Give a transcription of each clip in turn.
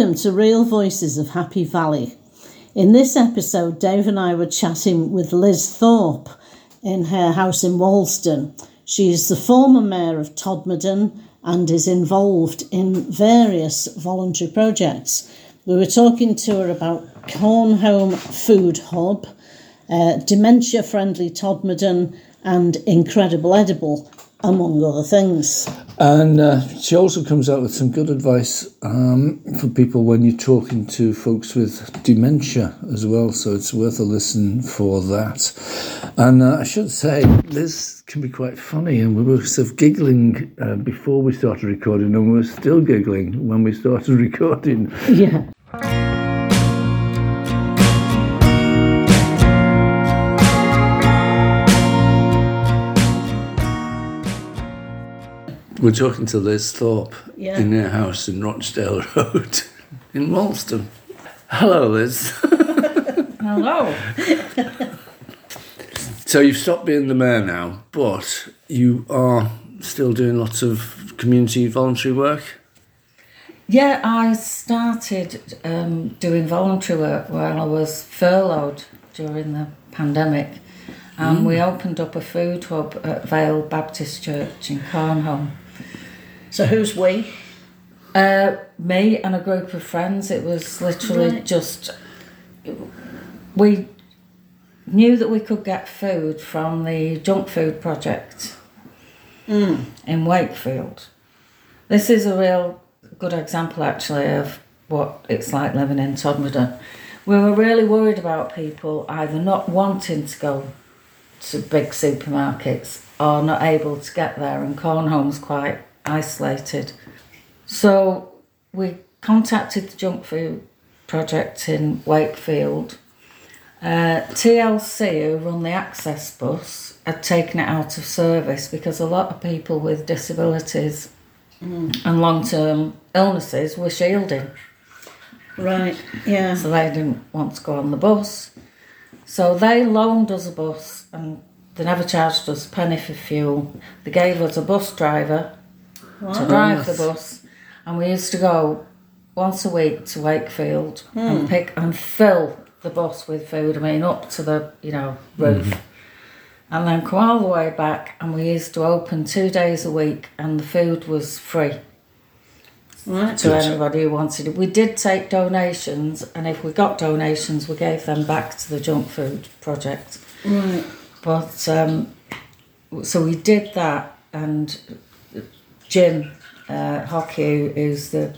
Welcome to Real Voices of Happy Valley. In this episode, Dave and I were chatting with Liz Thorpe in her house in Walsden. She is the former mayor of Todmorden and is involved in various voluntary projects. We were talking to her about Cornholme Food Hub, uh, Dementia Friendly Todmorden, and Incredible Edible, among other things. And uh, she also comes out with some good advice um, for people when you're talking to folks with dementia as well. So it's worth a listen for that. And uh, I should say, this can be quite funny. And we were sort of giggling uh, before we started recording, and we were still giggling when we started recording. Yeah. We're talking to Liz Thorpe Yeah. in her house in Rochdale Road in Walsden. Hello, Liz. Hello. So you've stopped being the mayor now, but you are still doing lots of community voluntary work. Yeah, I started um, doing voluntary work while I was furloughed during the pandemic. And we opened up a food hub at Vale Baptist Church in Cornholme. So who's we? Uh, me and a group of friends, it was literally Right. just. We knew that we could get food from the junk food project in Wakefield. This is a real good example, actually, of what it's like living in Todmorden. We were really worried about people either not wanting to go to big supermarkets or not able to get there, and Cornholme's quite isolated. So we contacted the junk food project in Wakefield. Uh, TLC, who run the access bus, had taken it out of service because a lot of people with disabilities and long term illnesses were shielding, Right, yeah. so they didn't want to go on the bus. So they loaned us a bus and they never charged us a penny for fuel. They gave us a bus driver to drive the bus, and we used to go once a week to Wakefield and pick and fill the bus with food. I mean, up to the you know roof, and then come all the way back. And we used to open two days a week, and the food was free Right. to Good. anybody who wanted it. We did take donations, and if we got donations, we gave them back to the junk food project. Right. But um, so we did that, and Jim uh, Hockey, who's the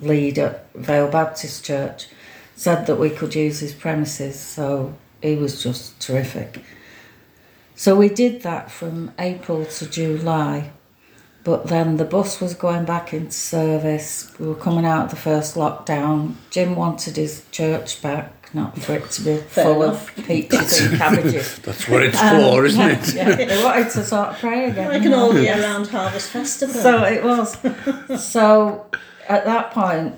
lead at Vale Baptist Church, said that we could use his premises, so he was just terrific. So we did that from April to July, but then the bus was going back into service. We were coming out of the first lockdown. Jim wanted his church back, not for it to be full enough. of peaches and cabbages. That's what it's for, isn't it? Yeah, they wanted to sort of pray again. Like an all year round harvest festival. So it was. so at that point,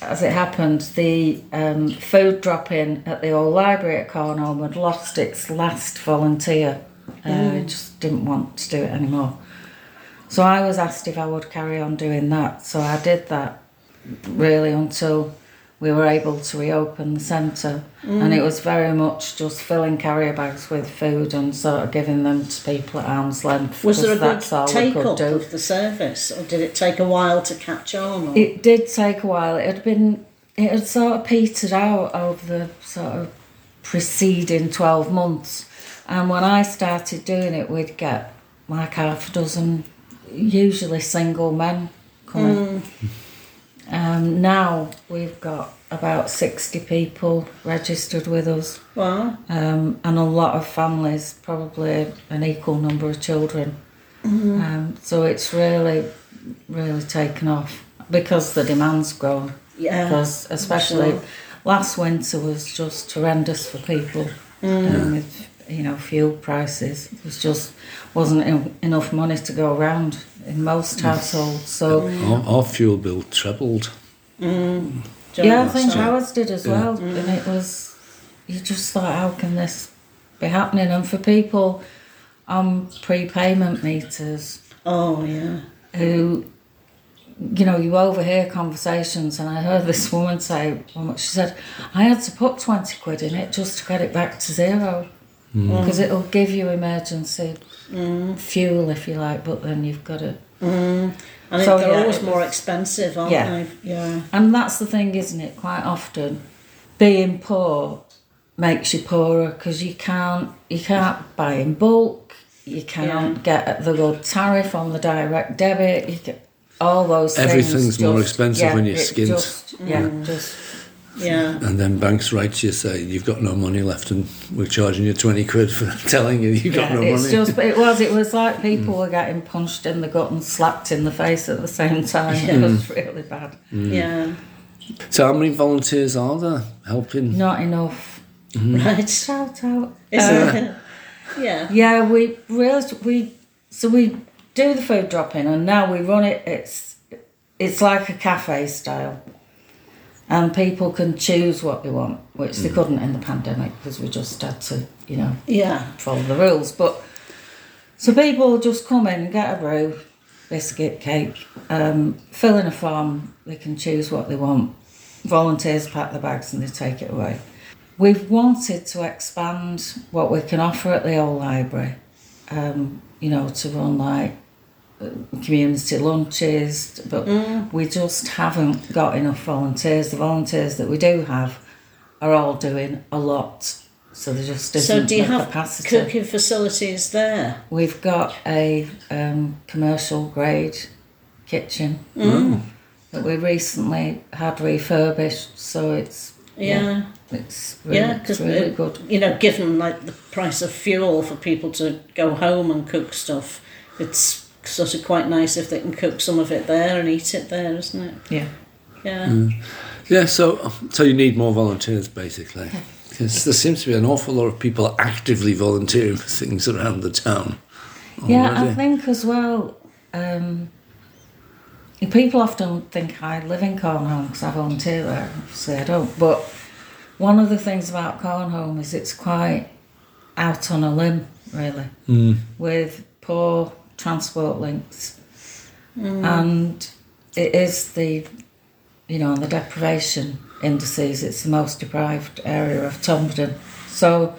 as it happened, the um, food drop in at the old library at Cornholme had lost its last volunteer. Uh, Mm. I just didn't want to do it anymore. So I was asked if I would carry on doing that. So I did that really until we were able to reopen the centre. And it mm. was very much just filling carrier bags with food and sort of giving them to people at arm's length. was there a good that's all we take up do. of the service, or did it take a while to catch on? Or? It did take a while. It had been, it had sort of petered out over the sort of preceding 12 months. And when I started doing it, we'd get like half a dozen, usually single men coming. Um, now we've got about 60 people registered with us Wow. um, and a lot of families, probably an equal number of children. Um, so it's really, really taken off because the demand's grown. Yeah. Because especially sure. last winter was just horrendous for people um, with you know fuel prices. It was just wasn't en- enough money to go around in most mm. households. So Our, our fuel bill trebled. Mm. yeah, I think year. ours did as Yeah. well, mm. and it was. You just thought, how can this be happening? And for people on prepayment meters Oh yeah. who you know, you overhear conversations, and I heard this woman say, she said, I had to put 20 quid in it just to get it back to zero. Mm. Because it'll give you emergency mm. fuel, if you like, but then you've got to. Mm. And So, they're yeah, always more expensive, aren't Yeah. they? Yeah. And that's the thing, isn't it? Quite often, being poor makes you poorer because you can't you can't buy in bulk. You can't get the good tariff on the direct debit. You get all those things. Everything's more just- expensive when you're skint. Just, yeah, just Yeah. And then banks write to you say you've got no money left, and we're charging you twenty quid for telling you you've got yeah, no it's money. just. It was. It was like mm. people were getting punched in the gut and slapped in the face at the same time. Mm. It was really bad. Mm. Yeah. So, how many volunteers are there helping? Not enough. Right. Shout out. Is Uh? Yeah. Yeah, we realised we so we do the food drop in and now we run it. It's it's like a cafe style, and people can choose what they want, which they couldn't in the pandemic because we just had to, you know, Yeah. follow the rules. But so people just come in, get a brew, biscuit, cake, um, fill in a form. They can choose what they want. Volunteers pack the bags and they take it away. We've wanted to expand what we can offer at the old library. Um, you know, to run like community lunches, but we just haven't got enough volunteers. The volunteers that we do have are all doing a lot, so there just isn't So do you have capacity. cooking facilities there? We've got a um, commercial grade kitchen Mm. that we recently had refurbished, so it's Yeah. it's really, Yeah, it's because really good. you know, given like the price of fuel for people to go home and cook stuff, it's sort of quite nice if they can cook some of it there and eat it there, isn't it? Yeah. Yeah. Yeah, so so you need more volunteers basically, because there seems to be an awful lot of people actively volunteering for things around the town. Yeah, I think as well. Um, people often think I live in Cornholme because I volunteer there. Obviously, I don't. But one of the things about Cornholme is it's quite out on a limb, really, with poor transport links, mm. and it is the, you know, the deprivation indices. It's the most deprived area of Todmorden. So.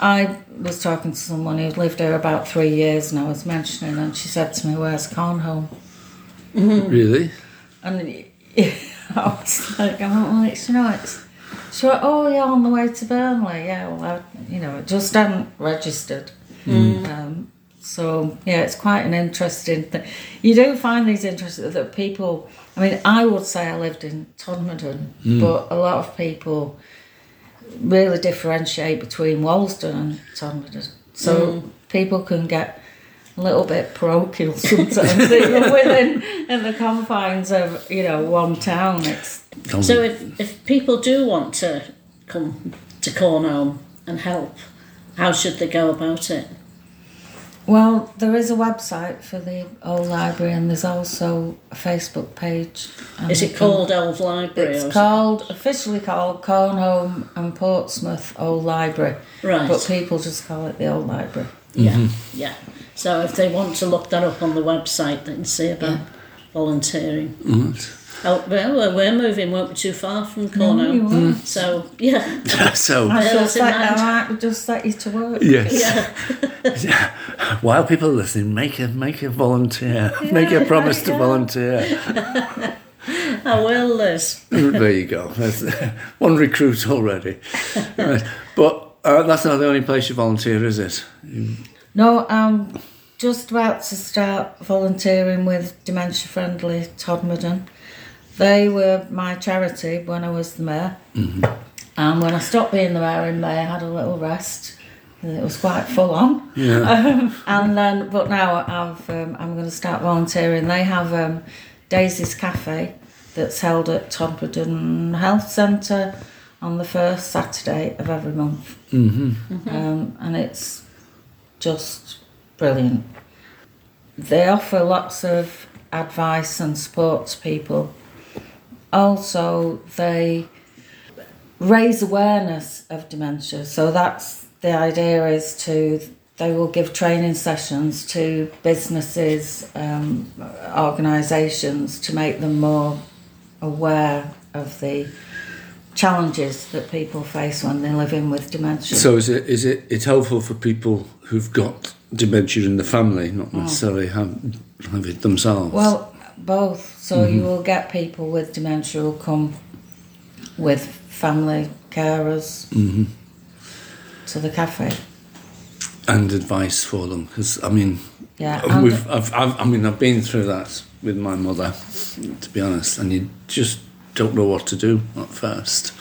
I was talking to someone who'd lived there about three years and I was mentioning and she said to me, Where's Cornholme? Mm-hmm. Really? And I was like, I went, Well, it's, you know, it's. She went, Oh, yeah, on the way to Burnley. Yeah, well, I, you know, it just hadn't registered. Mm. Um, so, yeah, it's quite an interesting thing. You do find these interesting that people, I mean, I would say I lived in Todmorden, hmm. but a lot of people really differentiate between Walsden and Todmorden. So hmm. people can get a little bit parochial sometimes, even within in the confines of you know one town. It's So if, if people do want to come to Cornholme and help, how should they go about it? Well, there is a website for the old library, and there's also a Facebook page. Is they it can- called Old Library? It's or called officially called Cornholme and Portsmouth Old Library, Right. but people just call it the Old Library. Yeah, mm-hmm. yeah. So if they want to look that up on the website, they can see about volunteering. Oh, well, we're moving won't be too far from you Cornholme. won't. so, yeah. so I Yeah, shall that's set, I mind. might just set you to work. yes. Yeah. While people are listening, make a make a volunteer. make a promise to volunteer. I will, Liz. there you go. That's one recruit already. Right. But uh, that's not the only place you volunteer, is it? No, I'm just about to start volunteering with Dementia Friendly Todmorden. They were my charity when I was the mayor. And when I stopped being the mayor in May, I had a little rest. It was quite full on. Yeah. Um, and then, but now I've, um, I'm going to start volunteering. They have um, Daisy's Cafe that's held at Todmorden Health Centre on the first Saturday of every month. Mm-hmm. Um, and it's just brilliant. They offer lots of advice and support to people. Also, they raise awareness of dementia. So that's the idea is to they will give training sessions to businesses, um, organisations to make them more aware of the challenges that people face when they're living with dementia. So is it is it it's helpful for people who've got dementia in the family, not necessarily have have it themselves? Well, both. So you mm-hmm. will get people with dementia who come with family carers mm-hmm. to the cafe. and advice for them because I mean, Yeah, we've, I've, I've, I mean, I've been through that with my mother, to be honest, and you just don't know what to do at first.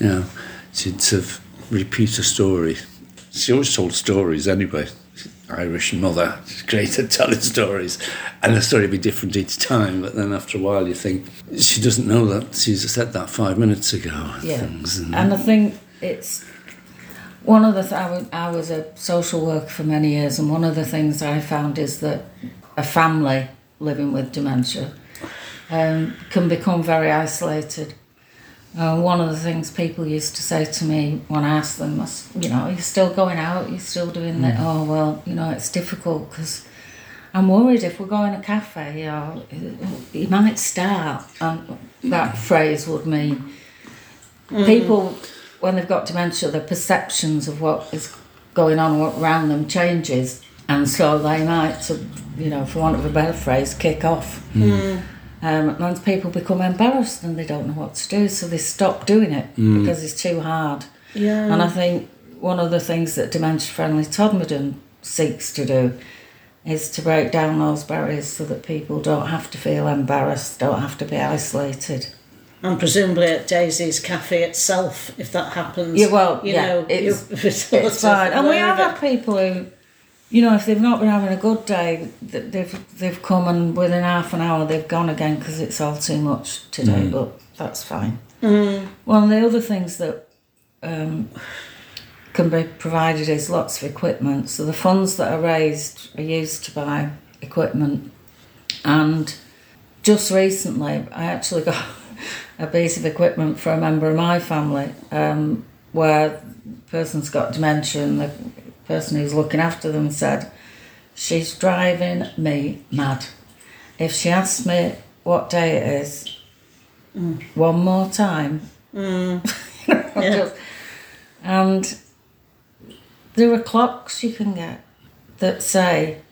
You know, she'd sort of repeat a story. She always told stories anyway. Irish mother, she's great at telling stories, and the story would be different each time. But then after a while, you think she doesn't know that she's said that five minutes ago. and Yeah, things, and- and I think it's one of the. Th- I, was, was a social worker for many years, and one of the things I found is that a family living with dementia um, can become very isolated. Uh, one of the things people used to say to me when I asked them was, you know, you're still going out, you're still doing that. Mm. Oh well, you know, it's difficult because I'm worried if we're going to a cafe, you know, he might start. And that phrase would mean. Mm. People when they've got dementia their perceptions of what is going on around them changes and so they might you know for want of a better phrase kick off mm. Um, and people become embarrassed and they don't know what to do so they stop doing it because it's too hard Yeah. and I think one of the things that dementia friendly Todmorden seeks to do is to break down those barriers so that people don't have to feel embarrassed, don't have to be isolated. And presumably at Daisy's Cafe itself, if that happens. Yeah, well, you yeah, know, it's- you're It's fine. And we aware have had people who, you know, if they've not been having a good day, they've they've come and within half an hour they've gone again because it's all too much today. But that's fine. One of the other things that um, can be provided is lots of equipment. So the funds that are raised are used to buy equipment. And just recently, I actually got a piece of equipment for a member of my family um, where the person's got dementia and the person who's looking after them said, She's driving me mad. If she asks me what day it is, one more time, mm. Yeah. and there are clocks you can get that say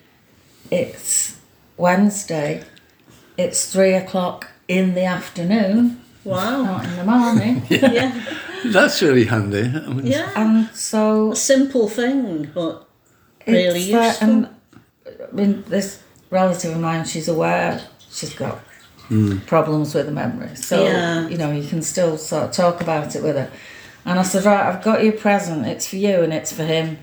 it's Wednesday, it's three o'clock in the afternoon, Wow. not in the morning. yeah. that's really handy. I mean, Yeah. and so A simple thing, but really it's like- useful. Um, and I mean, this relative of mine, she's aware she's got hmm. problems with the memory. So, Yeah. you know, you can still sort of talk about it with her. And I said, right, I've got you a present. It's for you and it's for him.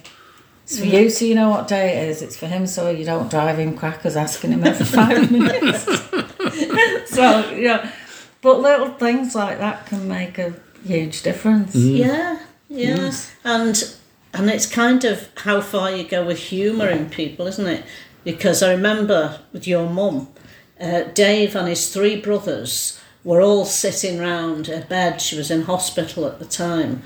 It's for you so you know what day it is. It's for him so you don't drive him crackers asking him every five minutes. so, you know, but little things like that can make a huge difference. Yeah, yeah, and and it's kind of how far you go with humour in people, isn't it? Because I remember with your mum, uh, Dave and his three brothers were all sitting round her bed. She was in hospital at the time,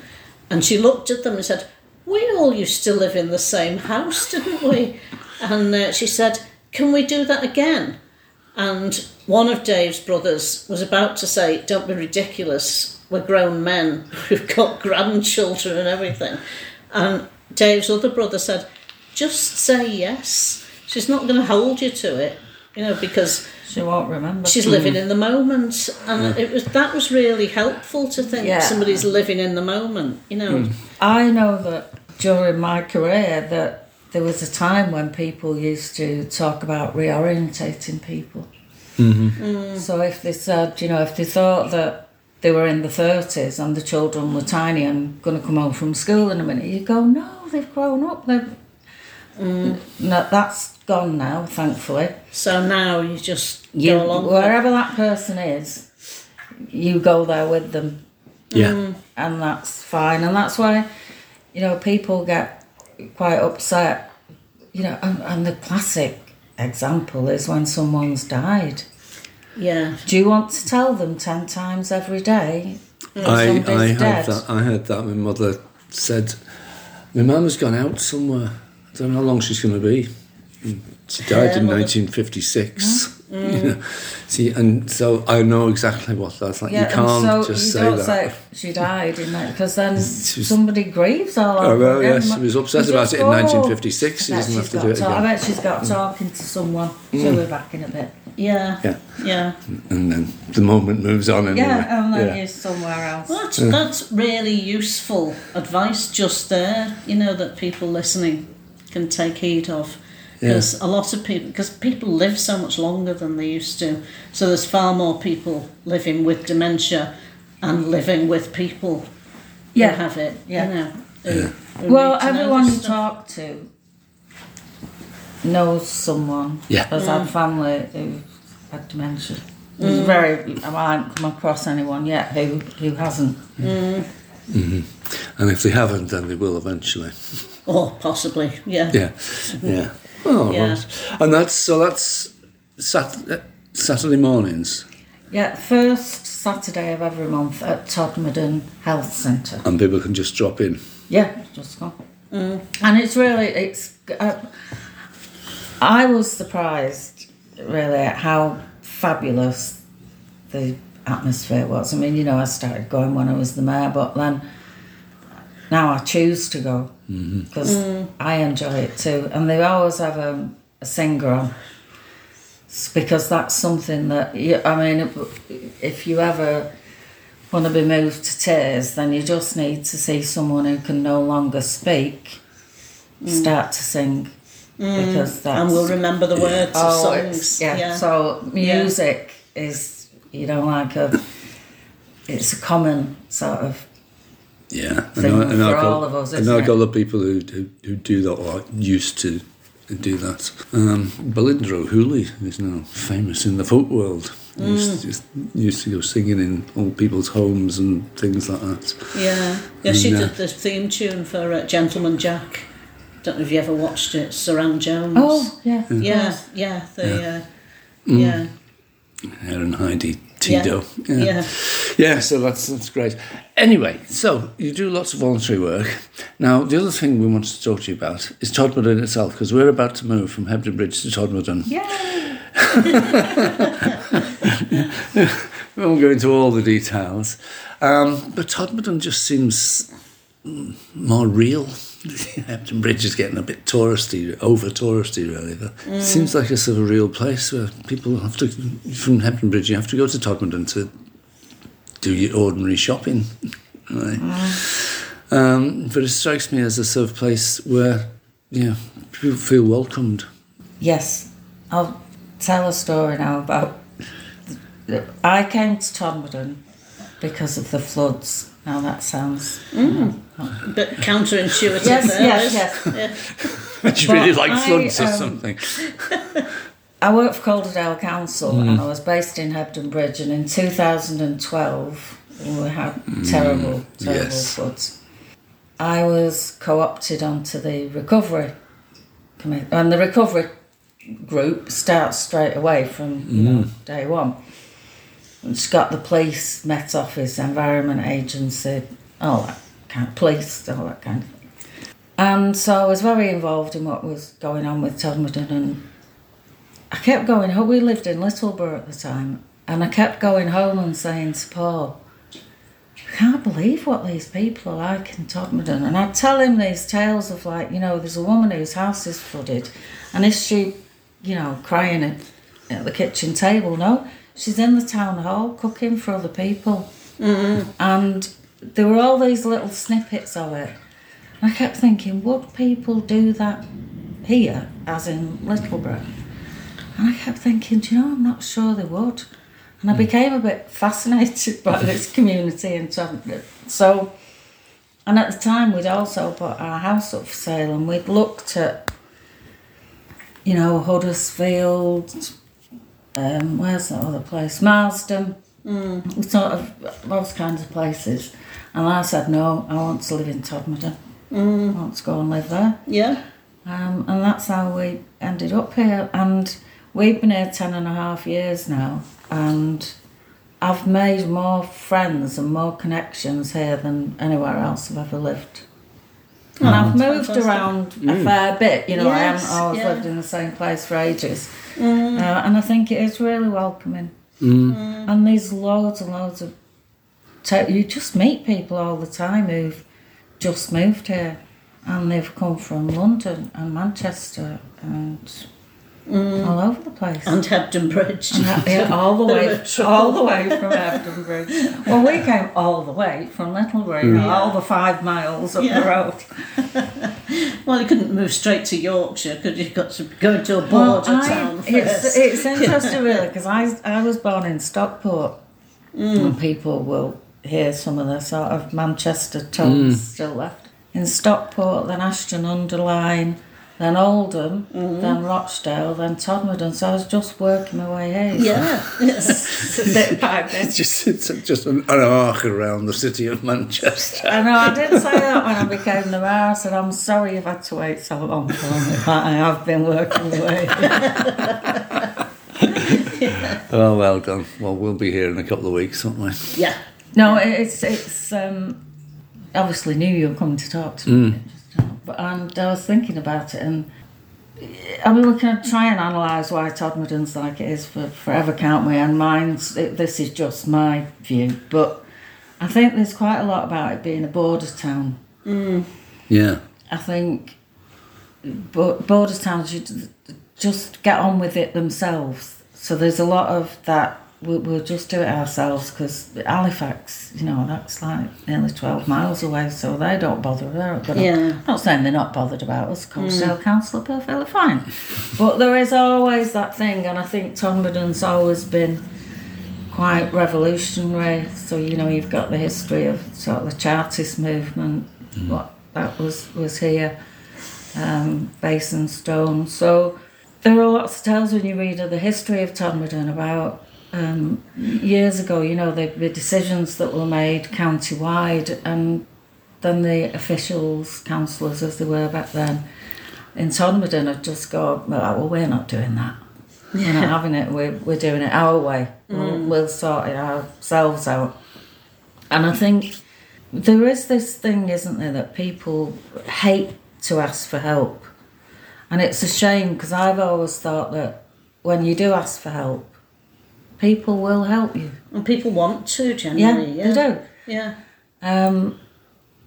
and she looked at them and said, "We all used to live in the same house, didn't we?" And uh, she said, "Can we do that again?" And one of Dave's brothers was about to say, Don't be ridiculous, we're grown men, we've got grandchildren and everything. And Dave's other brother said, Just say yes. She's not going to hold you to it, you know, because She won't remember. she's living in the moment. And it was that was really helpful to think Yeah. somebody's living in the moment, you know. Hmm. I know that during my career that there was a time when people used to talk about reorientating people. Mm-hmm. Mm. So if they said, you know, if they thought that they were in the 30s and the children were tiny and going to come home from school in a minute, you go, no, they've grown up. They've... Mm. No, that's gone now, thankfully. So now you just You, go along wherever that person is, you go there with them yeah. Mm. and that's fine. And that's why, you know, people get quite upset. You know, and, and the classic example is when someone's died. Yeah. Do you want to tell them ten times every day? I, I had dead? that. I had that. My mother said, "My mum has gone out somewhere," I don't know how long she's going to be. She died in well- 1956. Mm, you know, mm. See, and so I know exactly what that's like. Yeah, you can't and so just you say don't that. say she died in that because then was- somebody grieves all Oh, over well, again. yes, she was upset You about just it in go, 1956. She doesn't have to do it talk- I again. Mm. bet she's got talking to someone. She'll be back in a bit. Yeah. Yeah. Yeah. And then the moment moves on. Anyway. Yeah, and then Yeah. you're somewhere else. Well, that's, that's really useful advice just there, you know, that people listening can take heed of. Because a lot of people, because people live so much longer than they used to. So there's far more people living with dementia and living with people Yeah. who have it, Yeah. you know. who- who Well, need to know everyone you talk to knows someone Yeah. has had mm. family who had dementia. It's mm. very. I haven't come across anyone yet who who hasn't. Mm. Mm-hmm. And if they haven't, then they will eventually. Or possibly, yeah. Yeah. Yeah. Oh, Yeah. right. And that's so that's Sat- Saturday mornings, Yeah, first Saturday of every month at Todmorden Health Centre. and people can just drop in. Yeah, just go. And it's really it's. Uh, I was surprised really at how fabulous the atmosphere was. I mean, you know, I started going when I was the mayor, but then now I choose to go mm-hmm. because I enjoy it too. And they always have a, a singer on because that's something that you, I mean, if- if you ever want to be moved to tears, then you just need to see someone who can no longer speak mm. start to sing mm. because that's And we'll remember the words of Oh, songs. it's- yeah. So music is, you know, like a, it's a common sort of. Yeah, Thing I know, for I know, all of us, And I know isn't a it? couple of people who, who who do that or used to do that. Um, Belinda O'Hooley is now famous in the folk world. Used, used, used to go singing in old people's homes and things like that. Yeah, yeah. She uh, did the theme tune for uh, Gentleman Jack. Don't know if you ever watched it. Suranne Jones. Oh, yeah. of yeah, yeah. The uh, yeah, Erin Heidi Tidow. yeah, yeah. Yeah, so that's that's great. Anyway, so you do lots of voluntary work. Now, the other thing we wanted to talk to you about is Todmorden itself, because we're about to move from Hebden Bridge to Todmorden. Yay! We won't go into all the details, um, but Todmorden just seems mm, more real. Hebden Bridge is getting a bit touristy, over touristy, really. But It seems like a sort of real place where people have to, from Hebden Bridge, you have to go to Todmorden to do your ordinary shopping. Right. Um, but it strikes me as a sort of place where, you know, people feel welcomed. Yes, I'll tell a story now about. I came to Todmorden because of the floods. Now that sounds. But mm. counterintuitive. Yes, there, yes, is- yes. Yeah. Really But like I, floods or um, something. I worked for Calderdale Council and mm. I was based in Hebden Bridge, and in 2012 we had mm. terrible, terrible yes. floods. I was co opted onto the recovery committee, and the recovery group starts straight away from you know, day one. Got the police, Met Office, Environment Agency, all that kind of police, all that kind of thing. And so I was very involved in what was going on with Todmorden and I kept going home. We lived in Littleborough at the time, and I kept going home and saying to Paul, I can't believe what these people are like in Todmorden. And I'd tell him these tales of, like, you know, there's a woman whose house is flooded, and is she, you know, crying at, at the kitchen table? No, she's in the town hall cooking for other people. Mm-hmm. And there were all these little snippets of it. And I kept thinking, would people do that here, as in Littleborough? And I kept thinking, do you know, I'm not sure they would. And I mm. became a bit fascinated by this community and so, so and at the time we'd also put our house up for sale and we'd looked at you know Huddersfield um, where's that other place Marsden mm. sort of those kinds of places and I said no I want to live in Todmorden mm. I want to go and live there yeah. um, and that's how we ended up here. And we've been here ten and a half years now, and I've made more friends and more connections here than anywhere else I've ever lived. And mm. I've moved fantastic. around a mm. fair bit, you know, I haven't always yeah. lived in the same place for ages. Mm. Uh, and I think it is really welcoming. And there's loads and loads of. ta- you just meet people all the time who've just moved here and they've come from London and Manchester and Mm. all over the place. And Hebden Bridge. And yeah, all the way, of a trouble. all the way from Hebden Bridge. Well, we came all the way from Littleborough, mm. all the five miles up Yeah. the road. Well, you couldn't move straight to Yorkshire, because you? You've got to go to a Well, border I- town first. it's, it's interesting, really, because I, I was born in Stockport, Mm. and people will hear some of the sort of Manchester tones mm. still left. In Stockport, then Ashton-under-Lyne, then Oldham, Mm-hmm. then Rochdale, then Todmorden. So I was just working my way here. yeah. Bit by bit. It's just it's just an, an arc around the city of Manchester. I know, I did say that when I became the mayor. I said, I'm sorry you've had to wait so long for me, but I have been working my way. Oh, well done. Well, we'll be here in a couple of weeks, won't we? yeah. No, it's it's um, obviously knew you were coming to talk to me, but and I was thinking about it, and I mean we can try and analyse why Todmorden's like it is for forever, can't we? And mine's it, this is just my view, but I think there's quite a lot about it being a border town. Mm. Yeah. I think bo- border towns you d- just get on with it themselves. So there's a lot of that. We'll, we'll just do it ourselves because Halifax, you know, that's like nearly 12 miles away, so they don't bother. They're not Yeah. I'm not saying they're not bothered about us. Calderdale Council are perfectly fine. But there is always that thing, and I think Todmorden's always been quite revolutionary. So you know, you've got the history of sort of the Chartist movement, what that was was here, um, Basingstoke. So there are lots of tales when you read of the history of Todmorden about um, years ago. You know, the, the decisions that were made county-wide, and then the officials, councillors as they were back then, in Todmorden had just go, well, we're not doing that. We're not having it. We're, we're doing it our way. We'll, we'll sort it ourselves out. And I think there is this thing, isn't there, that people hate to ask for help. And it's a shame because I've always thought that when you do ask for help, people will help you. And people want to Yeah, generally. Yeah, they do. Yeah. Um,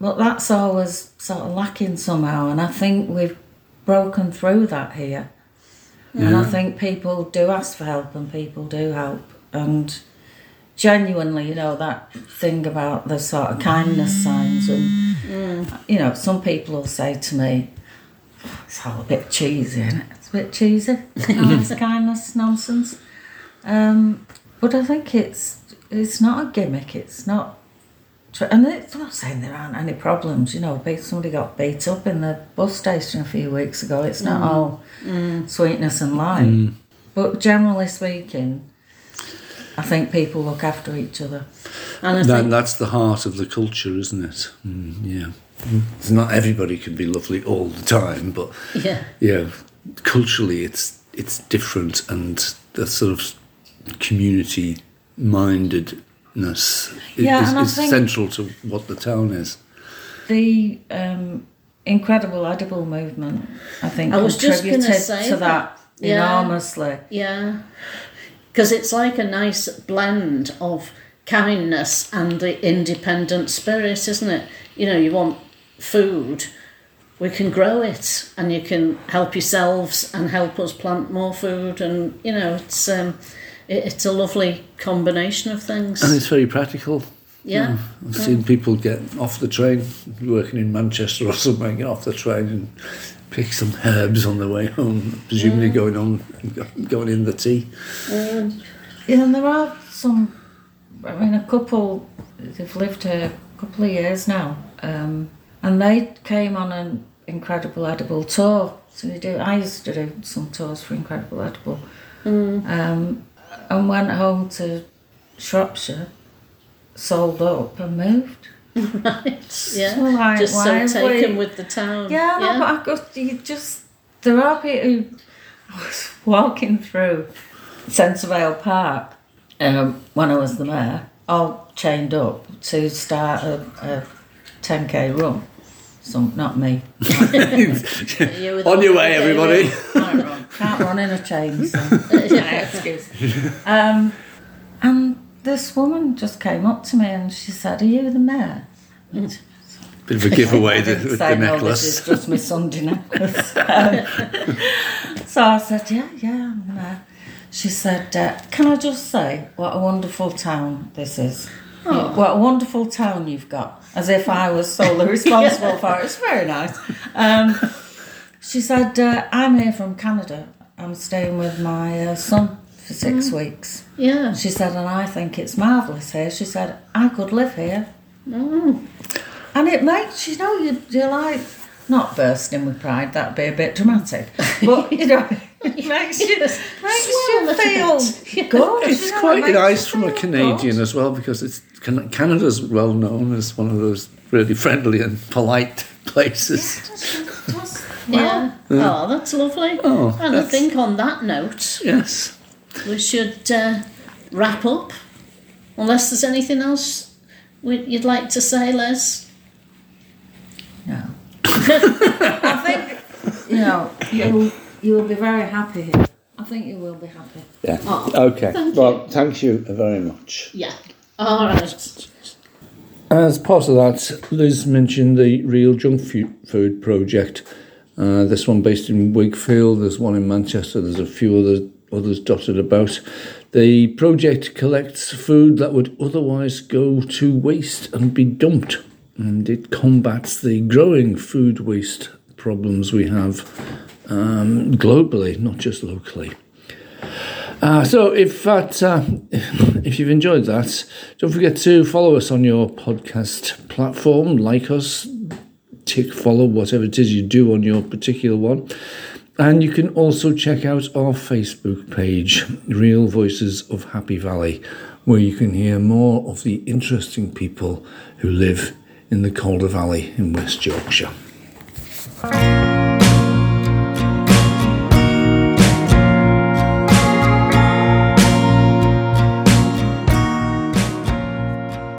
but that's always sort of lacking somehow, and I think we've broken through that here. Yeah. And I think people do ask for help, and people do help, and genuinely, you know, that thing about the sort of kindness signs, and you know, some people will say to me, "It's all a bit cheesy, isn't it? It's a bit cheesy, all this kindness nonsense." Um, but I think it's it's not a gimmick. It's not Tr- And it's I'm not saying there aren't any problems, you know. Somebody got beat up in the bus station a few weeks ago. It's not all sweetness and light. But generally speaking, I think people look after each other. And That, think that's the heart of the culture, isn't it? Mm, yeah. It's not everybody can be lovely all the time, but yeah. yeah, culturally it's it's different, and the sort of community mindedness Yeah, is, is central to what the town is. The um, incredible edible movement, I think, I was just gonna say to that. that, Yeah. enormously. Yeah. Because it's like a nice blend of kindness and the independent spirit, isn't it? You know, you want food, we can grow it, and you can help yourselves and help us plant more food, and you know, it's um, it, it's a lovely combination of things. And it's very practical. yeah. I've seen people get off the train, working in Manchester or somewhere, get off the train and pick some herbs on their way home, presumably going on going in the tea. Yeah, and there are some. I mean, a couple. They've lived here a couple of years now, um, and they came on an incredible edible tour. So we do. I used to do some tours for Incredible Edible, um, and went home to Shropshire, sold up, and moved. Right. Yeah. So, like, Just so taken we- with the town. Yeah, no, but I got you just there are people who I was walking through Centrevale Park um, when I was the mayor, all chained up to start a, a 10k run. Some, not me. You On your way, who gave everybody. It- Can't run, can't run in a chain. So. Excuse. Um, and this woman just came up to me and she said, "Are you the mayor?" Bit of a giveaway the, with say, the "No, necklace. this is just my Sunday necklace. Um, so I said, yeah, yeah, I'm the mayor. She said, uh, can I just say what a wonderful town this is? What a wonderful town you've got. As if I was solely responsible for it. It's very nice. Um, she said, uh, I'm here from Canada. I'm staying with my uh, son for six weeks. Yeah. She said, and I think it's marvellous here. She said, I could live here. And it makes, you know, you, you're like, not bursting with pride, that'd be a bit dramatic. But, you know, it makes you, makes you feel bit. good. It's you know, it quite makes nice from a Canadian good. as well because it's Can- Canada's well known as one of those really friendly and polite places. Just- Yeah. Oh, that's lovely. Oh, and I think on that note, Yes. we should uh, wrap up. Unless there's anything else we- you'd like to say, Les. No. I think, you know, you, you will be very happy. I think you will be happy. Yeah. Oh, okay. thank well, thank you very much. Yeah. All right. As part of that, Liz mentioned the Real Junk Food Project. Uh, this one based in Wakefield, there's one in Manchester, there's a few other, others dotted about. The project collects food that would otherwise go to waste and be dumped, and it combats the growing food waste problems we have um, globally, not just locally. Uh, so if that uh, if you've enjoyed that, don't forget to follow us on your podcast platform, like us, tick follow whatever it is you do on your particular one. And you can also check out our Facebook page, Real Voices of Happy Valley, where you can hear more of the interesting people who live in the Calder Valley in West Yorkshire.